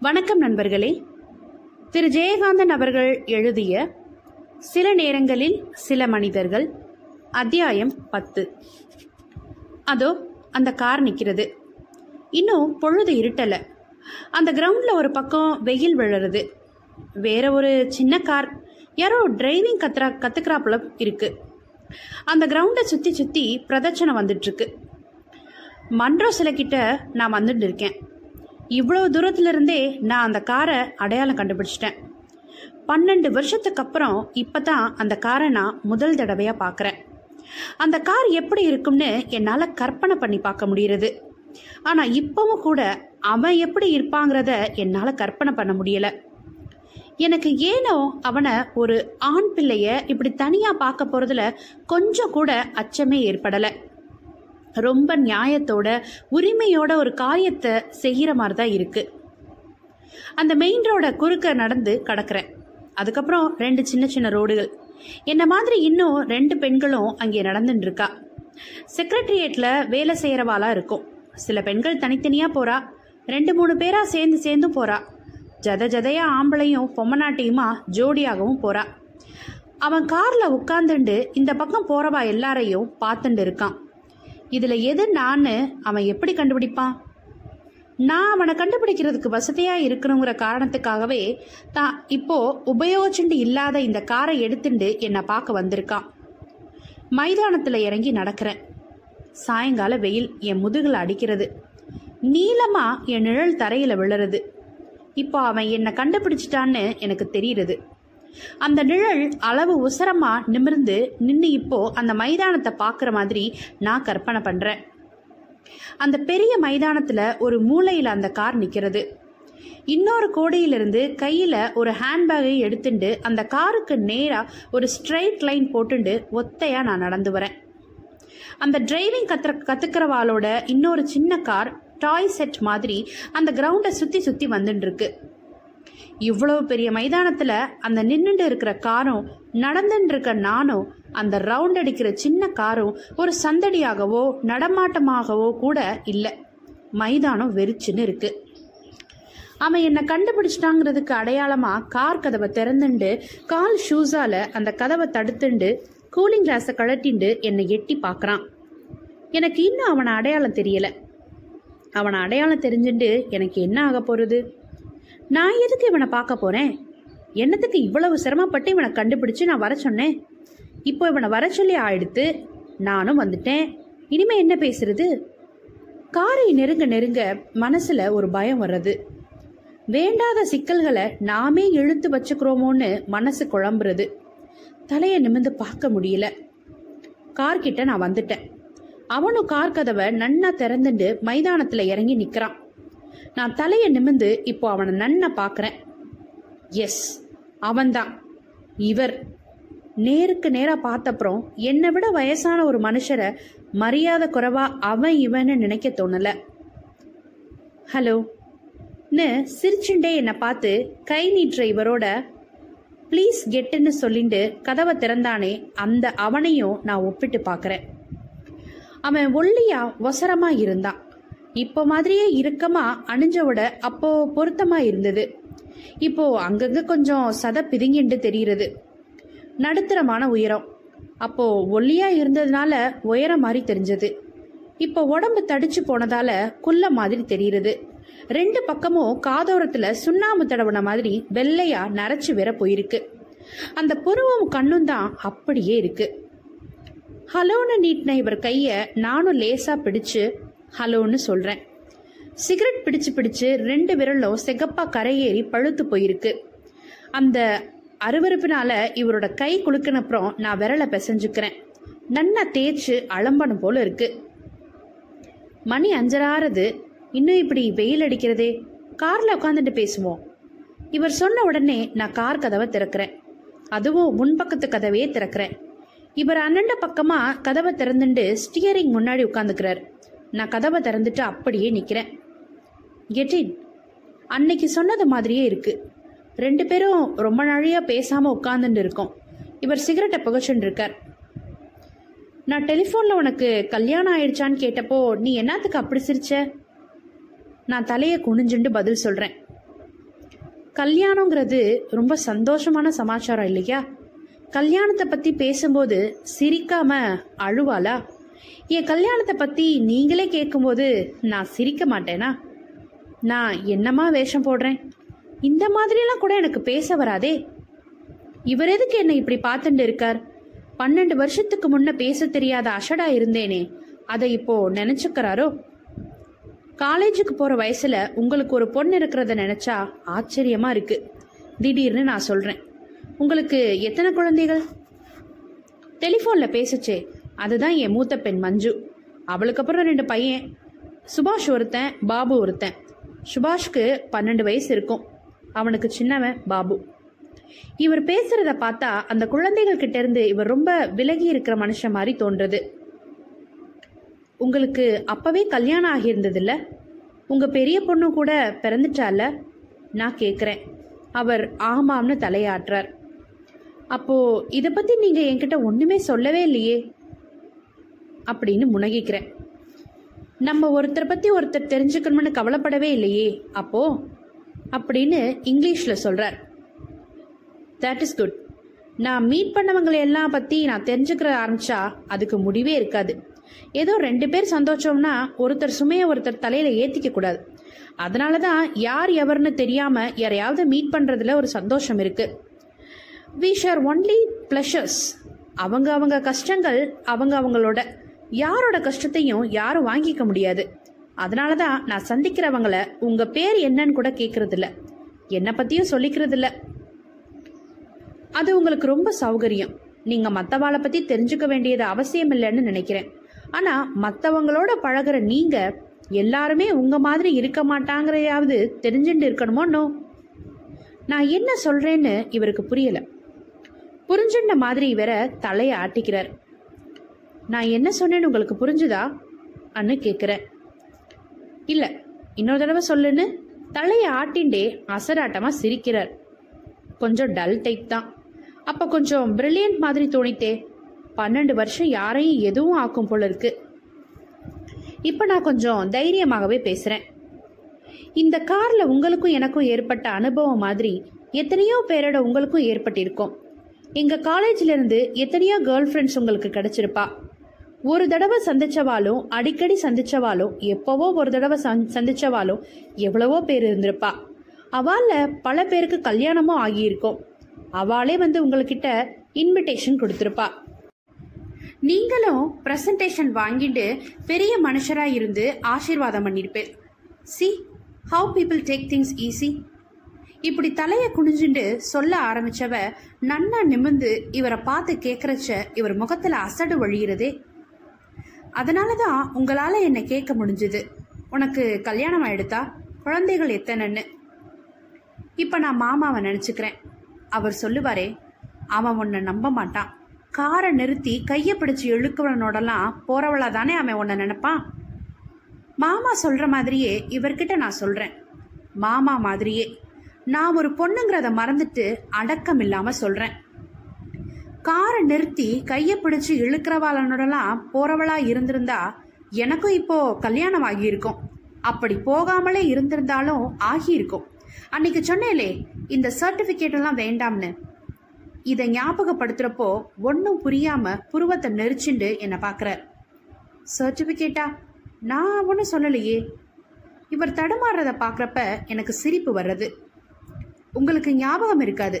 வணக்கம் நண்பர்களே. திரு. ஜெயகாந்தன் அவர்கள் எழுதிய சில நேரங்களில் சில மனிதர்கள் அத்தியாயம் பத்து. அதோ அந்த கார் நிற்கிறது. இன்னும் பொழுது இருட்டலை. அந்த கிரவுண்டில் ஒரு பக்கம் வெயில் விழுறது. வேற ஒரு சின்ன கார் யாரோ டிரைவிங் கத்துறா கற்றுக்கிறாப்புல இருக்கு. அந்த கிரவுண்டை சுற்றி சுற்றி பிரதட்சணை வந்துட்டுருக்கு மன்றோ சிலை கிட்ட நான் வந்துட்டு இருக்கேன் இவ்வளோ தூரத்துல இருந்தே நான் அந்த காரை அடையாளம் கண்டுபிடிச்சிட்டேன். பன்னெண்டு வருஷத்துக்கு அப்புறம் இப்போ தான் அந்த காரை நான் முதல் தடவையாக பார்க்குறேன். அந்த கார் எப்படி இருக்கும்னு என்னால் கற்பனை பண்ணி பார்க்க முடிகிறது. ஆனால் இப்போவும் கூட அவன் எப்படி இருப்பாங்கிறத என்னால் கற்பனை பண்ண முடியலை. எனக்கு ஏனோ அவனை ஒரு ஆண் பிள்ளைய இப்படி தனியாக பார்க்க போகிறதுல கொஞ்சம் கூட அச்சமே ஏற்படலை. ரொம்ப நியாயத்தோட உரிமையோட ஒரு காரியத்தை செய்கிற மாதிரி தான் இருக்குது அந்த மெயின் ரோட குறுக்க நடந்து கடக்கிறேன். அதுக்கப்புறம் ரெண்டு சின்ன சின்ன ரோடுகள் என்ன மாதிரி இன்னும் ரெண்டு பெண்களும் அங்கே நடந்துட்டு இருக்கா. செக்ரட்டரியேட்டில் வேலை செய்கிறவாளாக இருக்கும். சில பெண்கள் தனித்தனியாக போகிறா ரெண்டு மூணு பேராக சேர்ந்து சேர்ந்து போகிறா ஜத ஜதையாக ஆம்பளையும் பொம்மநாட்டியுமா ஜோடியாகவும் போகிறா அவன் காரில் உட்காந்துண்டு இந்த பக்கம் போகிறவா எல்லாரையும் பார்த்துட்டு இருக்கான். இதுல எது நான் அவன் எப்படி கண்டுபிடிப்பான்? நான் அவனை கண்டுபிடிக்கிறதுக்கு வசதியா இருக்கணுங்கிற காரணத்துக்காகவே தான் இப்போ உபயோகிச்சுண்டு இல்லாத இந்த காரை எடுத்துண்டு என்னை பார்க்க வந்திருக்கான். மைதானத்துல இறங்கி நடக்கிறேன். சாயங்கால வெயில் என் முதுகுல அடிக்கிறது. நீளமா என் நிழல் தரையில விழுறது. இப்போ அவன் என்னை கண்டுபிடிச்சிட்டான்னு எனக்கு தெரியுறது அந்த நிழல் அளவு உசரமா நிமிர்ந்து நின்று இப்போ அந்த மைதானத்தை பார்க்குற மாதிரி நான் கற்பனை பண்றேன். அந்த பெரிய மைதானத்துல ஒரு மூலையில அந்த கார் நிக்கிறது. இன்னொரு கோடையிலிருந்து கையில ஒரு ஹேண்ட்பேக்கை எடுத்துட்டு அந்த காருக்கு நேரா ஒரு ஸ்ட்ரைட் லைன் போட்டுண்டு ஒத்தையா நான் நடந்து வரேன். அந்த டிரைவிங் கத்துற கத்துக்கிறவாளோட இன்னொரு சின்ன கார் டாய் செட் மாதிரி அந்த கிரவுண்டை சுத்தி சுத்தி வந்துட்டு இருக்கு இவ்வளவு பெரிய மைதானத்தில் அந்த நின்றுட்டு இருக்கிற காரும் நடந்துட்டு இருக்க நானும் அந்த ரவுண்ட் அடிக்கிற சின்ன காரும் ஒரு சந்தடியாகவோ நடமாட்டமாகவோ கூட இல்லை. மைதானம் வெறிச்சுன்னு இருக்கு. அவன் என்னை கண்டுபிடிச்சிட்டாங்கிறதுக்கு அடையாளமா கார் கதவை திறந்துண்டு கால் ஷூஸால அந்த கதவை தடுத்துண்டு கூலிங் கிளாஸை கழட்டிண்டு என்னை எட்டி பார்க்குறான் எனக்கு இன்னும் அவனை அடையாளம் தெரியலை. அவனை அடையாளம் தெரிஞ்சுண்டு எனக்கு என்ன ஆக போகிறது நான் எதுக்கு இவனை பார்க்க போறேன்? என்னத்துக்கு இவ்வளவு சிரமப்பட்டு இவனை கண்டுபிடிச்சு நான் வர சொன்னேன்? இப்போ இவனை வர சொல்லி ஆயிடுத்து நானும் வந்துட்டேன். இனிமே என்ன பேசுறது? காரை நெருங்க நெருங்க மனசுல ஒரு பயம் வர்றது. வேண்டாத சிக்கல்களை நாமே இழுத்து வச்சுக்கிறோமோன்னு மனசு குழம்புறது. தலையை நிமிந்து பார்க்க முடியல. கார்கிட்ட நான் வந்துட்டேன். அவனும் கார் கதவை நன்னா திறந்துட்டு மைதானத்துல இறங்கி நிக்கிறான். நான் தலையை நிமிந்து இப்போ அவனை நன்னை பார்க்குறேன். எஸ் அவன்தான். இவர். நேருக்கு நேராக பார்த்தப்புறம் என்னை விட வயசான ஒரு மனுஷரை மரியாதை குறைவா அவன் இவன்னு நினைக்க தோணலை. ஹலோ ன்னு சிரிச்சுண்டே என்னை பார்த்து கை நீட்டுற இவரோட ப்ளீஸ் கெட்டுன்னு சொல்லிட்டு கதவை திறந்தானே அந்த அவனையும் நான் ஒப்பிட்டு பார்க்குறேன். அவன் ஒல்லியா ஒசரமாக இருந்தான். இப்போ மாதிரியே இறுக்கமா அணிஞ்சவிட அப்போ பொருத்தமா இருந்தது. இப்போ அங்கங்க கொஞ்சம் சத பிதுங்கிண்டு தெரிகிறது. நடுத்தரமான உயரம். அப்போ ஒல்லியா இருந்ததுனால உயரம் மாதிரி தெரிஞ்சது. இப்போ உடம்பு தடிச்சு போனதால குள்ள மாதிரி தெரிகிறது. ரெண்டு பக்கமும் காதோரத்துல சுண்ணாம்பு தடவுன மாதிரி வெள்ளையா நரைச்சு வேற போயிருக்கு. அந்த புருவம் கண்ணும் தான் அப்படியே இருக்கு. ஹலோன்னு நீட்டின இவர் கைய நானும் லேசா பிடிச்சு ஹலோன்னு சொல்கிறேன் சிகரெட் பிடிச்சு பிடிச்சு ரெண்டு விரலும் செகப்பா கரையேறி பழுத்து போயிருக்கு. அந்த அருவறுப்பினால இவரோட கை குலுக்கினப்புறம் நான் விரலை பிசைஞ்சுக்கிறேன். நன்னா தேய்ச்சு அலம்பணும் போல இருக்கு. மணி அஞ்சராறது இன்னும் இப்படி வெயில் அடிக்கிறதே. கார்ல உட்காந்துட்டு பேசுவோம். இவர் சொன்ன உடனே நான் கார் கதவை திறக்கிறேன். அதுவும் முன்பக்கத்து கதவையே திறக்கிறேன். இவர் அண்ணண்ட பக்கமா கதவை திறந்துண்டு ஸ்டியரிங் முன்னாடி உட்காந்துக்கிறார் நான் கதவை திறந்துட்டு அப்படியே நிற்கிறேன் கெட்டின் அன்னைக்கு சொன்னது மாதிரியே இருக்கு. ரெண்டு பேரும் ரொம்ப நாளையாக பேசாமல் உட்காந்துட்டு இருக்கோம். இவர் சிகரெட்டை புகைச்சுட்டு இருக்கார். நான் டெலிஃபோனில் உனக்கு கல்யாணம் ஆயிடுச்சான்னு கேட்டப்போ நீ என்னத்துக்கு அப்படி சிரிச்ச? நான் தலையை குனிஞ்சுண்டு பதில் சொல்கிறேன் கல்யாணங்கிறது ரொம்ப சந்தோஷமான சமாச்சாரம் இல்லையா? கல்யாணத்தை பற்றி பேசும்போது சிரிக்காம அழுவாளா? என் கல்யாணத்தை பற்றி நீங்களே கேட்கும்போது நான் சிரிக்க மாட்டேனா? நான் என்னமா வேஷம் போடுறேன்? இந்த மாதிரிலாம் கூட எனக்கு பேச வராதே. இவர் எதுக்கு என்னை இப்படி பார்த்துட்டு இருக்கார்? பன்னெண்டு வருஷத்துக்கு முன்ன பேச தெரியாத அஷடா இருந்தேனே. அதை இப்போ நினைச்சுக்கிறாரோ? காலேஜுக்கு போற வயசுல உங்களுக்கு ஒரு பொண்ணு இருக்கிறத நினைச்சா ஆச்சரியமா இருக்கு. திடீர்னு நான் சொல்றேன். உங்களுக்கு எத்தனை குழந்தைகள்? டெலிஃபோன்ல பேசுச்சே. அதுதான் என் மூத்த பெண் மஞ்சு. அவளுக்கு அப்புறம் ரெண்டு பையன். சுபாஷ் ஒருத்தன் பாபு ஒருத்தன். சுபாஷ்க்கு பன்னெண்டு வயசு இருக்கும். அவனுக்கு சின்னவன் பாபு. இவர் பேசுறத பார்த்தா அந்த குழந்தைகள் கிட்ட இருந்து இவர் ரொம்ப விலகி இருக்கிற மனுஷன் மாதிரி தோன்றது. உங்களுக்கு அப்பவே கல்யாணம் ஆகியிருந்ததில்ல? உங்க பெரிய பொண்ணு கூட பிறந்துட்டால? நான் கேட்குறேன் அவர் ஆமாம்னு தலையாட்டுறார். அப்போ இதை பத்தி நீங்க என்கிட்ட ஒண்ணுமே சொல்லவே இல்லையே. அப்படின்னு முனகிக்கிறேன். நம்ம ஒருத்தரை பத்தி ஒருத்தர் தெரிஞ்சுக்கணும்னு கவலைப்படவே இல்லையே அப்போ? அப்படின்னு இங்கிலீஷ்ல சொல்றார். தட் இஸ் குட் நான் மீட் பண்ணவங்களை எல்லாம் பற்றி நான் தெரிஞ்சுக்கிற ஆரம்பிச்சா அதுக்கு முடிவே இருக்காது. ஏதோ ரெண்டு பேர் சந்தோஷம்னா ஒருத்தர் சுமையை ஒருத்தர் தலையில் ஏற்றிக்க கூடாது. அதனால தான் யார் எவர்னு தெரியாமல் யாரையாவது மீட் பண்ணுறதுல ஒரு சந்தோஷம் இருக்கு. வி ஷேர் ஒன்லி ப்ளஷர்ஸ் அவங்க அவங்க கஷ்டங்கள் அவங்க அவங்களோட. யாரோட கஷ்டத்தையும் யாரும் வாங்கிக்க முடியாது. அதனால தான் நான் சந்திக்கிறவங்கள உங்கள் பேர் என்னன்னு கூட கேட்கறதில்ல என்னை பற்றியும் சொல்லிக்கிறதில்ல. அது உங்களுக்கு ரொம்ப சௌகரியம். நீங்க மற்றவாளை பத்தி தெரிஞ்சுக்க வேண்டியது அவசியம் இல்லைன்னு நினைக்கிறேன். ஆனா மற்றவங்களோட பழகுற நீங்க எல்லாருமே உங்க மாதிரி இருக்க மாட்டாங்கிறதையாவது தெரிஞ்சுட்டு இருக்கணுமோ நான் என்ன சொல்றேன்னு இவருக்கு புரியல. புரிஞ்சுட்ட மாதிரி இவர தலையை ஆட்டிக்கிறார். நான் என்ன சொன்னேன்னு உங்களுக்கு புரிஞ்சுதா? அன்னு கேட்குறேன் இல்ல இன்னொரு தடவை சொல்லுன்னு தலையை ஆட்டிண்டே அசராட்டமா சிரிக்கிறார். கொஞ்சம் டல் டைப் தான். அப்போ கொஞ்சம் பிரில்லியன்ட் மாதிரி தோணித்தே பன்னெண்டு வருஷம் யாரையும் எதுவும் ஆக்கும் போல இருக்கு. இப்போ நான் கொஞ்சம் தைரியமாகவே பேசுகிறேன் இந்த காரில் உங்களுக்கும் எனக்கும் ஏற்பட்ட அனுபவம் மாதிரி எத்தனையோ பேரோட உங்களுக்கும் ஏற்பட்டிருக்கும். எங்கள் காலேஜிலேருந்து எத்தனையோ கேர்ள் ஃப்ரெண்ட்ஸ் உங்களுக்கு கிடைச்சிருப்பா. ஒரு தடவை சந்திச்சவாலும் அடிக்கடி சந்திச்சவாலும் எப்போவோ ஒரு தடவை சந் சந்திச்சவாலும் எவ்வளவோ பேர் இருந்திருப்பா. அவால பல பேருக்கு கல்யாணமும் ஆகியிருக்கும். அவளே வந்து உங்ககிட்ட இன்விடேஷன் கொடுத்துருப்பா. நீங்களும் பிரசன்டேஷன் வாங்கிட்டு பெரிய மனுஷரா இருந்து ஆசீர்வாதம் பண்ணிருப்பேன் see how people take things easy இப்படி தலையை குனிஞ்சுண்டு சொல்ல ஆரம்பிச்சவ நன்னா நிமிந்து இவரை பார்த்து கேட்கறச்ச இவர் முகத்துல அசடு வழியிறதே. அதனால தான் உங்களால என்னை கேட்க முடிஞ்சுது. உனக்கு கல்யாணம் ஆயிடுதா குழந்தைகள் எத்தனைன்னு. இப்ப நான் மாமாவை நினைச்சுக்கிறேன். அவர் சொல்லுவாரே அவன் உன்னை நம்ப மாட்டான். காரை நிறுத்தி கையை பிடிச்சி இழுக்கவனோடலாம் போறவளா தானே அவன் உன்னை நினைப்பான்? மாமா சொல்ற மாதிரியே இவர்கிட்ட நான் சொல்றேன். மாமா மாதிரியே. நான் ஒரு பொண்ணுங்கிறத மறந்துட்டு அடக்கம் இல்லாம சொல்றேன். காரை நிறுத்தி கையை பிடிச்சி இழுக்கிறவாளனோடலாம் போறவளா இருந்திருந்தா எனக்கும் இப்போ கல்யாணம் ஆகியிருக்கும் அப்படி போகாமலே இருந்திருந்தாலும் ஆகியிருக்கும். அன்னைக்கு சொன்னேலே இந்த சர்டிபிகேட் எல்லாம் வேண்டாம்னு. இதை ஞாபகப்படுத்துறப்போ ஒன்றும் புரியாம புருவத்தை நெரிச்சுண்டு என்னை பார்க்குறார். சர்டிபிகேட்டா நான் ஒன்றும் சொல்லலையே. இவர் தடுமாறுறத பார்க்குறப்ப எனக்கு சிரிப்பு வர்றது. உங்களுக்கு ஞாபகம் இருக்காது.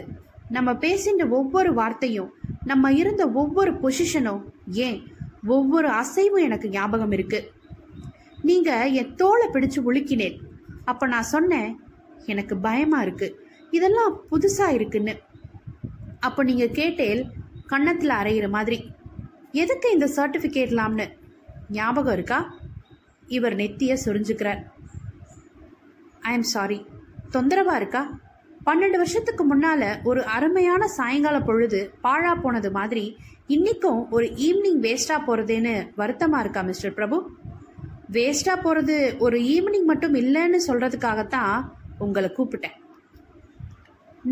நம்ம பேசின்ற ஒவ்வொரு வார்த்தையும் நம்ம இருந்த ஒவ்வொரு பொசிஷனும் ஏன்? ஒவ்வொரு அசைவும் எனக்கு ஞாபகம் இருக்கு. நீங்க என் தோலை பிடிச்சு உலுக்கினேன். அப்ப நான் சொன்னேன் எனக்கு பயமா இருக்கு. இதெல்லாம் புதுசா இருக்குன்னு. அப்போ நீங்க கேட்டேல் கன்னத்துல அரைகிற மாதிரி. எதுக்கு இந்த சர்டிபிகேட்லாம்னு ஞாபகம் இருக்கா? இவர் நெத்திய சொரிஞ்சுக்கிறார். ஐ எம் சாரி தொந்தரவா இருக்கா? பன்னெண்டு வருஷத்துக்கு முன்னால ஒரு அருமையான சாயங்கால பொழுது பாழா போனது மாதிரி இன்னைக்கும் ஒரு ஈவினிங் வேஸ்டா போறதேன்னு வருத்தமா இருக்கா மிஸ்டர் பிரபு? வேஸ்டா போறது ஒரு ஈவினிங் மட்டும் இல்லைன்னு சொல்றதுக்காகத்தான் உங்களை கூப்பிட்டேன்.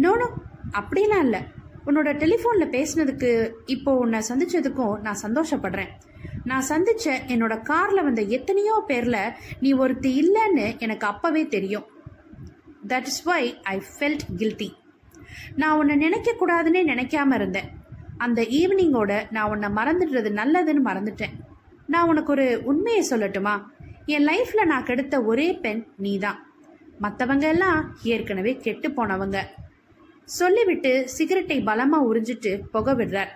நோனோ அப்படிலாம் இல்லை. உன்னோட டெலிஃபோனில் பேசினதுக்கு இப்போ உன்னை சந்திச்சதுக்கும் நான் சந்தோஷப்படுறேன். நான் சந்திச்ச என்னோட காரில் வந்த எத்தனையோ பேரில் நீ ஒருத்தி இல்லைன்னு எனக்கு அப்பவே தெரியும். That is why I felt guilty நான் உன்னை நினைக்கக்கூடாதுன்னே நினைக்காம இருந்தேன். அந்த ஈவினிங்கோட நான் உன்னை மறந்துடுறது நல்லதுன்னு மறந்துட்டேன். நான் உனக்கு ஒரு உண்மையை சொல்லட்டுமா? என் லைஃப்பில் நான் கெடுத்த ஒரே பெண் நீ தான் மற்றவங்க எல்லாம் ஏற்கனவே கெட்டு போனவங்க. சொல்லிவிட்டு சிகரெட்டை பலமாக உறிஞ்சிட்டு புகை விடுறார்.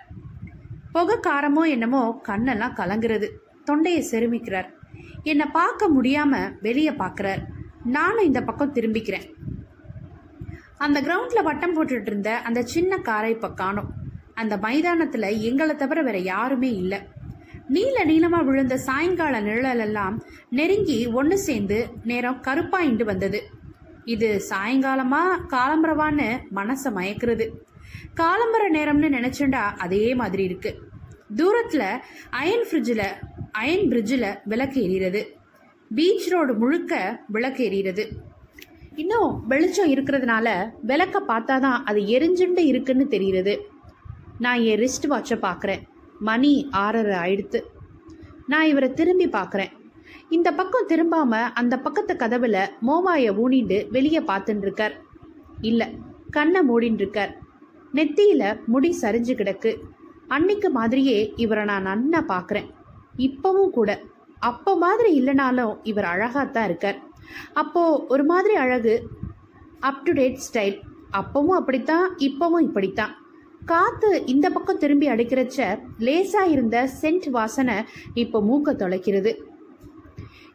புகை காரமோ என்னமோ கண்ணெல்லாம் கலங்குறது. தொண்டையை செருமிக்கிறார். என்னை பார்க்க முடியாமல் வெளியே பார்க்குறார் நானும் இந்த பக்கம் திரும்பிக்கிறேன். அந்த கிரவுண்ட்ல வட்டம் போட்டுட்டு இருந்த அந்த சின்ன காரை இப்ப காணோம். அந்த மைதானத்துல எங்களை தவிர வேற யாருமே இல்லை. நீல நீளமா விழுந்த சாயங்கால நிழல் எல்லாம் நெருங்கி ஒன்று சேர்ந்து நேரம் கருப்பாயிண்டு வந்தது. இது சாயங்காலமா காலம்பரவான்னு மனசை மயக்கிறது. காலம்பர நேரம்னு நினைச்சுண்டா அதே மாதிரி இருக்கு. தூரத்துல அயன் ஃப்ரிட்ஜில் அயன் பிரிட்ஜில் விளக்கு எரியிறது பீச் ரோடு முழுக்க விளக்கு எரியிறது இன்னும் வெளிச்சம் இருக்கிறதுனால விளக்க பார்த்தா தான் அது எரிஞ்சுட்டு இருக்குன்னு தெரிகிறது நான் என் ரிஸ்ட் வாட்சை பார்க்குறேன். மணி ஆறரை ஆயிடுத்து. நான் இவரை திரும்பி பார்க்குறேன். இந்த பக்கம் திரும்பாம அந்த பக்கத்து கதவுல மோவாயை ஊனிண்டு வெளியே பார்த்துட்டு இருக்கார். இல்ல கண்ணை மூடின்னு இருக்கார். நெத்தியில முடி சரிஞ்சு கிடக்கு. அன்னைக்கு மாதிரியே இவரை நான் நன்னா பார்க்குறேன். இப்பவும் கூட. அப்போ மாதிரி இல்லைனாலும் இவர் அழகாத்தான் இருக்கார். அப்போது ஒரு மாதிரி அழகு அப் டு டேட் ஸ்டைல் அப்பவும் அப்படித்தான் இப்பவும் இப்படித்தான். காத்து இந்த பக்கம் திரும்பி அடிக்கிறச்ச லேசா இருந்த சென்ட் வாசனை இப்போ மூக்க தொலைக்கிறது.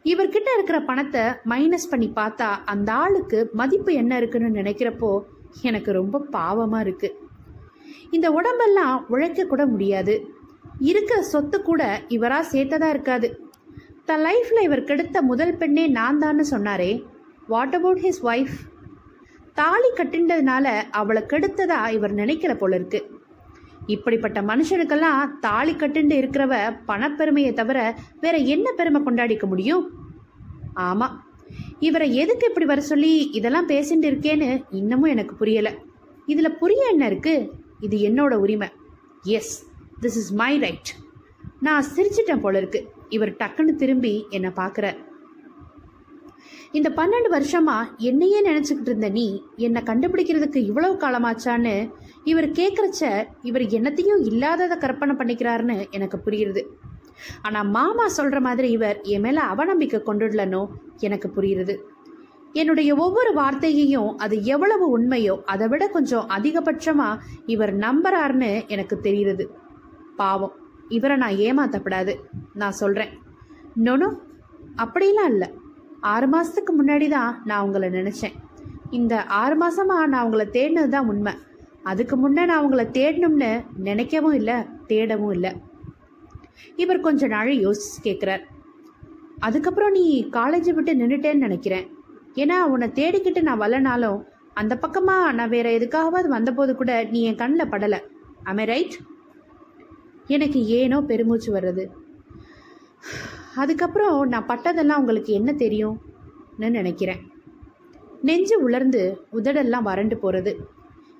இவர்கிட்ட இருக்கிற பணத்தை மைனஸ் பண்ணி பார்த்தா அந்த ஆளுக்கு மதிப்பு என்ன இருக்குன்னு நினைக்கிறப்போ எனக்கு ரொம்ப பாவமாக இருக்கு. இந்த உடம்பெல்லாம் உழைக்க கூட முடியாது. இருக்கிற சொத்து கூட இவரா சேர்த்ததா இருக்காது. தன் லைஃப்பில் இவர் கெடுத்த முதல் பெண்ணே நான் தான்னு சொன்னாரே. வாட் அபவுட் ஹிஸ் ஒய்ஃப் தாலி கட்டின்றதுனால அவளை கெடுத்ததா இவர் நினைக்கிற போல இருக்கு. இப்படிப்பட்ட மனுஷனுக்கெல்லாம் தாலி கட்டுண்டு இருக்கிறவ பணப்பெருமையை தவிர வேற என்ன பெருமை கொண்டாடிக்க முடியும்? ஆமா. இவரை எதுக்கு இப்படி வர சொல்லி இதெல்லாம் பேசிட்டு இருக்கேன்னு இன்னமும் எனக்கு புரியல. இதுல புரிய என்ன இருக்கு? இது என்னோட உரிமை. Yes this is my right நான் சிரிச்சிட்டேன் போல இருக்கு. இவர் டக்குன்னு திரும்பி என்னை பார்க்குறார். இந்த பன்னெண்டு வருஷமா என்னையே நினைச்சுக்கிட்டு இருந்த நீ என்னை கண்டுபிடிக்கிறதுக்கு இவ்வளவு காலமாச்சான்னு இவர் கேட்குறச்ச இவர் என்னத்தையும் இல்லாததை கற்பனை பண்ணிக்கிறாருன்னு எனக்கு புரியுது. ஆனால் மாமா சொல்கிற மாதிரி இவர் என் மேலே அவநம்பிக்கை கொண்டுடலனோ எனக்கு புரியுது. என்னுடைய ஒவ்வொரு வார்த்தையையும் அது எவ்வளவு உண்மையோ அதை விட கொஞ்சம் அதிகபட்சமாக இவர் நம்புறாருன்னு எனக்கு தெரியுது. பாவம். இவரை நான் ஏமாத்தப்படாது. நான் சொல்கிறேன் நொனோ அப்படிலாம் இல்லை. ஆறு மாதத்துக்கு முன்னாடி தான் நான் உங்களை நினச்சேன். இந்த ஆறு மாதமாக நான் உங்களை தேடினது தான் உண்மை. அதுக்கு முன்னே நான் உங்களை தேடணும்னு நினைக்கவும் இல்லை தேடவும் இல்லை. இவர் கொஞ்ச நாள் யோசிச்சு கேட்குறார் அதுக்கப்புறம் நீ காலேஜை விட்டு நின்றுட்டேன்னு நினைக்கிறேன். ஏன்னா உன்னை தேடிக்கிட்டு நான் வரலனாலும் அந்த பக்கமாக நான் வேற எதுக்காகவாது வந்தபோது கூட நீ என் கண்ணில் படலை. அமை ரைட் எனக்கு ஏனோ பெருமூச்சு வர்றது. அதுக்கப்புறம் நான் பட்டதெல்லாம் உங்களுக்கு என்ன தெரியும்னு நினைக்கிறேன். நெஞ்சு உலர்ந்து உதடெல்லாம் வறண்டு போகிறது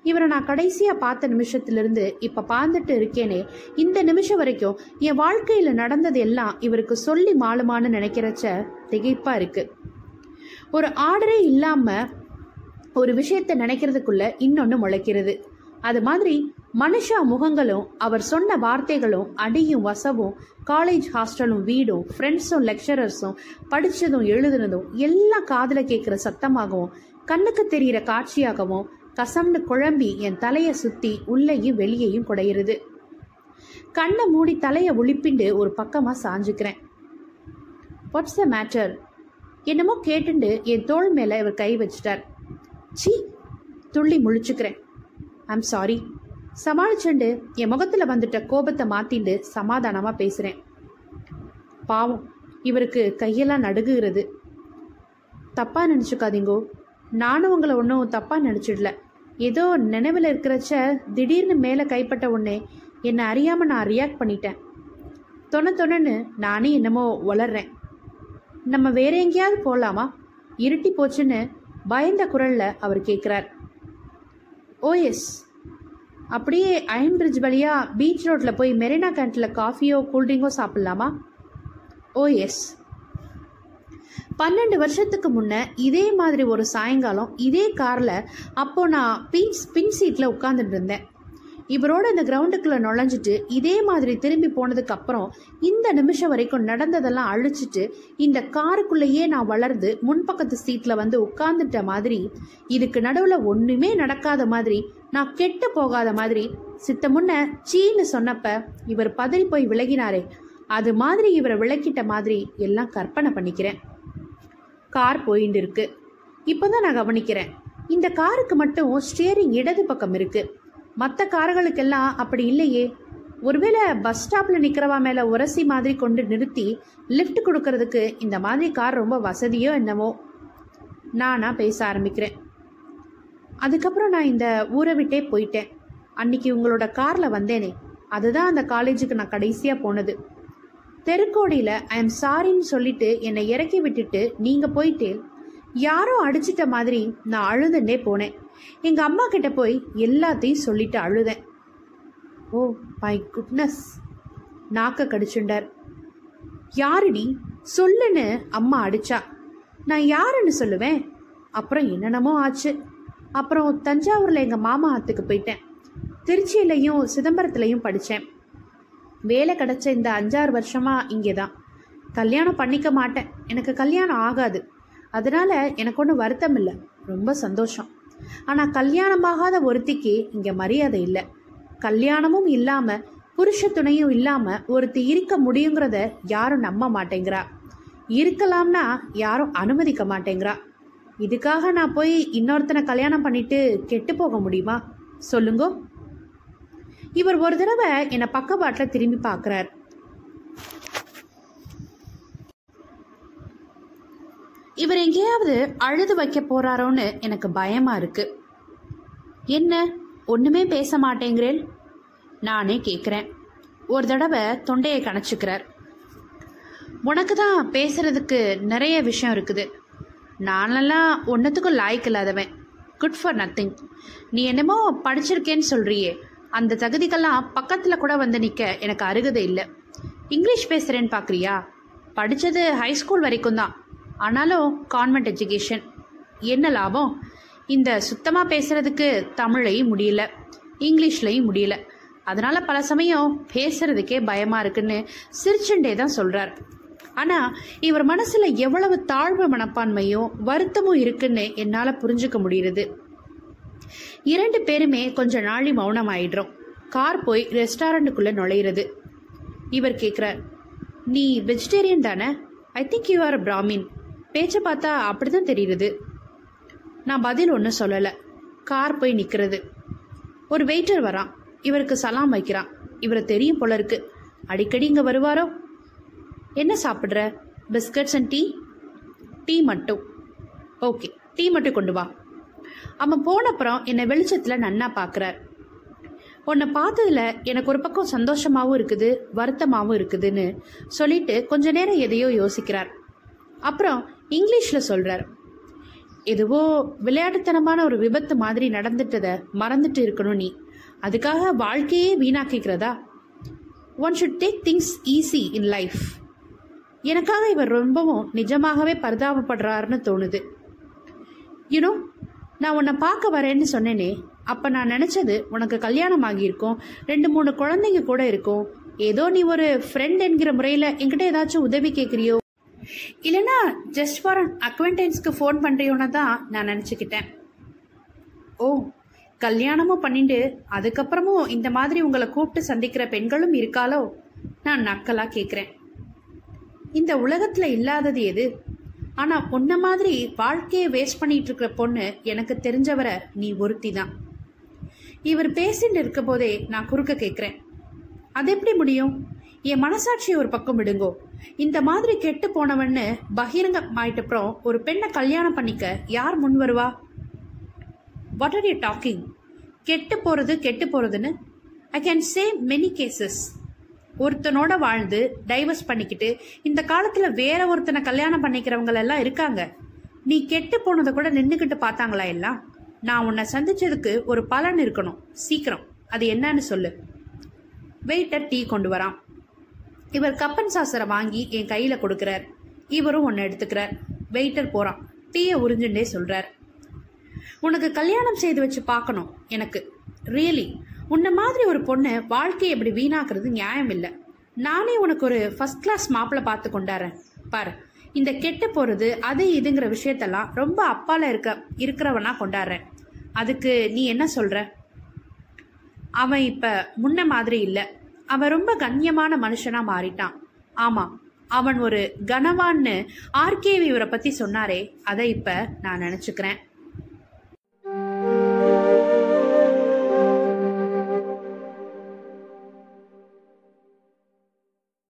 இவரை நான் கடைசியாக பார்த்த நிமிஷத்துலேருந்து இப்போ பார்த்துட்டு இருக்கேனே இந்த நிமிஷம் வரைக்கும் என் வாழ்க்கையில் நடந்தது எல்லாம் இவருக்கு சொல்லி மாளுமான்னு நினைக்கிறச்ச திகைப்பாக இருக்குது ஒரு ஆர்டரே இல்லாமல் ஒரு விஷயத்தை நினைக்கிறதுக்குள்ள இன்னொன்று முளைக்கிறது. அது மாதிரி மனுஷா முகங்களும் அவர் சொன்ன வார்த்தைகளும் அடியும் வசவும் காலேஜ் ஹாஸ்டலும் வீடும் ஃப்ரெண்ட்ஸும் லெக்சரர்ஸும் படித்ததும் எழுதுனதும் எல்லாம் காதில் கேட்குற சத்தமாகவும் கண்ணுக்கு தெரிகிற காட்சியாகவும் கசம்னு குழம்பி என் தலையை சுற்றி உள்ளேயும் வெளியேயும் குடையிறது. கண்ணை மூடி தலையை ஒளிப்பிண்டு ஒரு பக்கமாக சாஞ்சுக்கிறேன். வாட்ஸ் த மேட்டர் என்னமோ கேட்டுண்டு என் தோள் மேலே இவர் கை வச்சிட்டார். சி துள்ளி முழிச்சுக்கிறேன். ஐம் சாரி சமாளிச்சுண்டு என் முகத்தில் வந்துட்ட கோபத்தை மாத்திண்டு சமாதானமாக பேசுகிறேன் பாவம் இவருக்கு கையெல்லாம் நடுங்குகிறது. தப்பாக நினச்சிக்காதீங்கோ. நானும் உங்களை ஒன்றும் தப்பாக நினச்சிடல. ஏதோ நினைவில் இருக்கிறச்ச திடீர்னு மேலே கைப்பட்ட உடனே என்னை அறியாமல் நான் ரியாக்ட் பண்ணிட்டேன். தொண தொணன்னு நானே என்னமோ வளர்றேன். நம்ம வேற எங்கேயாவது போகலாமா இருட்டி போச்சுன்னு பயந்த குரல்ல அவர் கேட்குறார் ஓ எஸ். அப்படியே அயன் பிரிட்ஜ் வழியா பீச் ரோட்டில் போய் மெரினா கேண்டில் காஃபியோ கூல்ட்ரிங்கோ சாப்பிட்லாமா? ஓ எஸ் பன்னெண்டு வருஷத்துக்கு முன்ன இதே மாதிரி ஒரு சாயங்காலம் இதே காரில் அப்போ நான் பின் பின் சீட்டில் உட்காந்துட்டு இருந்தேன். இவரோட இந்த கிரவுண்டுக்குள்ள நுழைஞ்சிட்டு இதே மாதிரி திரும்பி போனதுக்கு அப்புறம் இந்த நிமிஷம் வரைக்கும் நடந்ததெல்லாம் அழிச்சிட்டு இந்த காருக்குள்ளேயே நான் வளர்ந்து முன்பக்கத்து சீட்ல வந்து உட்கார்ந்துட்ட மாதிரி இதுக்கு நடுவுல ஒண்ணுமே நடக்காத மாதிரி நான் கெட்டு போகாத மாதிரி சித்த முன்ன சீன்னு சொன்னப்ப இவர் பதறி போய் விலகினாரே. அது மாதிரி இவரை விளக்கிட்ட மாதிரி எல்லாம் கற்பனை பண்ணிக்கிறேன். கார் போயிட்டு இருக்கு இப்போதான் நான் கவனிக்கிறேன். இந்த காருக்கு மட்டும் ஸ்டியரிங் இடது பக்கம் இருக்கு. மற்ற கார்களுக்கெல்லாம் அப்படி இல்லையே. ஒருவேளை பஸ் ஸ்டாப்ல நிக்கிறவா மேல உரசி மாதிரி கொண்டு நிறுத்தி லிஃப்ட் கொடுக்கறதுக்கு இந்த மாதிரி கார் ரொம்ப வசதியோ என்னவோ? நானா பேச ஆரம்பிக்கிறேன். அதுக்கப்புறம் நான் இந்த ஊரை விட்டே போயிட்டேன். அன்னைக்கு உங்களோட கார்ல வந்தேனே. அதுதான் அந்த காலேஜுக்கு நான் கடைசியா போனது. தெருக்கோடியில ஐ எம் சாரின்னு சொல்லிட்டு என்னை இறக்கி விட்டுட்டு நீங்க போயிட்டே. யாரோ அடிச்சிட்ட மாதிரி நான் அழுதுன்னே போனேன். எங்க அம்மா கிட்ட போய் எல்லாத்தையும் சொல்லிட்டு அழுதேன். ஓ மை குட்னஸ் நாக்க கடிச்சுண்டார். யாருடி? சொல்லுன்னு அம்மா அடிச்சா. நான் யாருன்னு சொல்லுவேன்? அப்புறம் என்னென்னமோ ஆச்சு. அப்புறம் தஞ்சாவூரில் எங்கள் மாமா ஆத்துக்கு போயிட்டேன். திருச்சியிலையும் சிதம்பரத்துலையும் படித்தேன் வேலை கிடச்ச இந்த அஞ்சாறு வருஷமாக இங்கே தான் கல்யாணம் பண்ணிக்க மாட்டேன். எனக்கு கல்யாணம் ஆகாது. அதனால் எனக்கு ஒன்றும் வருத்தம் இல்லை. ரொம்ப சந்தோஷம். ஆனால் கல்யாணமாகாத ஒருத்திக்கு இங்கே மரியாதை இல்லை. கல்யாணமும் இல்லாமல் புருஷ துணையும் இல்லாமல் ஒருத்தி இருக்க முடியுங்கிறத யாரும் நம்ப மாட்டேங்கிறா. இருக்கலாம்னா யாரும் அனுமதிக்க மாட்டேங்கிறா. இதுக்காக நான் போய் இன்னொருத்தனை கல்யாணம் பண்ணிட்டு கெட்டு போக முடியுமா? சொல்லுங்க. இவர் ஒரு தடவை என்னை பக்கவாட்டில் திரும்பி பார்க்குறார். இவர் எங்கேயாவது அழுது வைக்க போறாரோன்னு எனக்கு பயமா இருக்கு. என்ன? ஒண்ணுமே பேச மாட்டேங்கிறேன் நானே கேட்குறேன் ஒரு தடவை தொண்டையை கணச்சிக்கிறார் உனக்கு தான் பேசுறதுக்கு நிறைய விஷயம் இருக்குது. நானெல்லாம் ஒன்றத்துக்கும் லாய்க்கு இல்லாதவன். குட் ஃபார் நத்திங் நீ என்னமோ படிச்சிருக்கேன்னு சொல்கிறியே அந்த தகுதிக்கெல்லாம் பக்கத்தில் கூட வந்து நிற்க எனக்கு அருகதை இல்லை. இங்கிலீஷ் பேசுகிறேன்னு பார்க்குறியா படித்தது ஹைஸ்கூல் வரைக்கும் தான். ஆனாலும் கான்வென்ட் எஜுகேஷன் என்ன லாபம்? இந்த சுத்தமாக பேசுகிறதுக்கு தமிழையும் முடியல. இங்கிலீஷ்லையும் முடியல. அதனால் பல சமயம் பேசுகிறதுக்கே பயமாக இருக்குன்னு சிரிச்சுண்டே தான் சொல்கிறார் ஆனால் இவர் மனசில் எவ்வளவு தாழ்வு மனப்பான்மையும் வருத்தமும் இருக்குன்னு என்னால் புரிஞ்சுக்க முடியுது இரண்டு பேருமே கொஞ்ச நாளி மௌனம் ஆயிடுறோம் கார் போய் ரெஸ்டாரண்ட்டுக்குள்ளே நுழையிறது. இவர் கேட்குறார் நீ வெஜிடேரியன் தானே? I think you are Brahmin பேச்சை பார்த்தா அப்படிதான் தெரியுது நான் பதில் ஒன்றும் சொல்லலை. கார் போய் நிற்கிறது ஒரு வெயிட்டர் வரான். இவருக்கு சலாம் வைக்கிறான். இவரை தெரியும் போல இருக்கு. அடிக்கடி இங்கே வருவாரோ? என்ன சாப்பிட்ற? பிஸ்கட்ஸ் அண்ட் டீ டீ மட்டும். ஓகே டீ மட்டும் கொண்டு வா. அவன் போனப்புறம் என்னை வெளிச்சத்தில் நன்னா பார்க்குறார் உன்னை பார்த்ததுல எனக்கு ஒரு பக்கம் சந்தோஷமாகவும் இருக்குது வருத்தமாகவும் இருக்குதுன்னு சொல்லிட்டு கொஞ்ச நேரம் எதையோ யோசிக்கிறார். அப்புறம் இங்கிலீஷில் சொல்கிறார் எதுவோ விளையாட்டுத்தனமான ஒரு விபத்து மாதிரி நடந்துட்டதை மறந்துட்டு இருக்கணும் நீ. அதுக்காக வாழ்க்கையே வீணாக்கிக்கிறதா? One should take things easy in life எனக்காக இவர் ரொம்பவும் நிஜமாகவே பரிதாபப்படுறாருன்னு தோணுது. யூனோ நான் உன்னை பார்க்க வரேன்னு சொன்னேனே அப்போ நான் நினச்சது உனக்கு கல்யாணம் ஆகியிருக்கும் ரெண்டு மூணு குழந்தைங்க கூட இருக்கும் ஏதோ நீ ஒரு ஃப்ரெண்ட் என்கிற முறையில் என்கிட்ட ஏதாச்சும் உதவி கேட்குறியோ இல்லைன்னா ஜஸ்ட் ஃபார் அன் அக்வென்டன்ஸ்க்கு ஃபோன் பண்ணுறியோன்னு தான் நான் நினச்சிக்கிட்டேன். ஓ கல்யாணமும் பண்ணிட்டு அதுக்கப்புறமும் இந்த மாதிரி உங்களை கூப்பிட்டு சந்திக்கிற பெண்களும் இருக்காளோ? நான் நக்கலாக கேட்குறேன் இந்த உலகத்தில் இல்லாதது எது? ஆனால் உன்ன மாதிரி வாழ்க்கையை வேஸ்ட் பண்ணிட்டு இருக்கிற பொண்ணு எனக்கு தெரிஞ்சவரை நீ ஒருத்தி தான் இவர் பேசிட்டு இருக்க போதே நான் குறுக்க கேட்குறேன் அது எப்படி முடியும்? என் மனசாட்சியை ஒரு பக்கம் விடுங்கோ. இந்த மாதிரி கெட்டு போனவன்னு பகிரங்கம் ஆயிட்டப்புறம் ஒரு பெண்ணை கல்யாணம் பண்ணிக்க யார் முன் வருவா? வாட் ஆர் யூ டாக்கிங் கெட்டு போறது கெட்டு போறதுன்னு? I can say many cases ஒருத்தனோட வாழ்ந்து டைவர்ஸ் பண்ணிக்கிட்டு இந்த காலத்துல வேற ஒருத்தனை கல்யாணம் பண்ணிக்கிறவங்க எல்லாம் இருக்காங்க. நீ கெட்டு போனதை கூட நின்றுக்கிட்டு பார்த்தாங்களா எல்லாம்? நான் உன்னை சந்திச்சதுக்கு ஒரு பலன் இருக்கணும் சீக்கிரம். அது என்னன்னு சொல்லு. வெயிட்டர் டீ கொண்டு வரான். இவர் கப்பன் சாசரை வாங்கி என் கையில கொடுக்கிறார். இவரும் ஒன்று எடுத்துக்கிறார். வெயிட்டர் போகிறான் டீயை உறிஞ்சுட்டே சொல்கிறார் உனக்கு கல்யாணம் செய்து வச்சு பார்க்கணும் எனக்கு. ரியலி உன்ன மாதிரி ஒரு பொண்ணு வாழ்க்கையை இப்படி வீணாக்குறது நியாயம் இல்லை நானே உனக்கு ஒரு ஃபர்ஸ்ட் கிளாஸ் மாப்பிள்ளை பார்த்து கொண்டாரேன் பாரு இந்த கெட்டு போகிறது அது இதுங்கிற விஷயத்தெல்லாம் ரொம்ப அப்பால இருக்க இருக்கிறவனா கொண்டாடுறேன். அதுக்கு நீ என்ன சொல்ற? அவன் இப்ப முன்ன மாதிரி இல்லை. அவன் ரொம்ப கண்ணியமான மனுஷனா மாறிட்டான். ஆமா அவன் ஒரு கனவான்னு ஆர்கேவி இவரை பத்தி சொன்னாரே அதை இப்ப நான் நினைச்சுக்கிறேன்.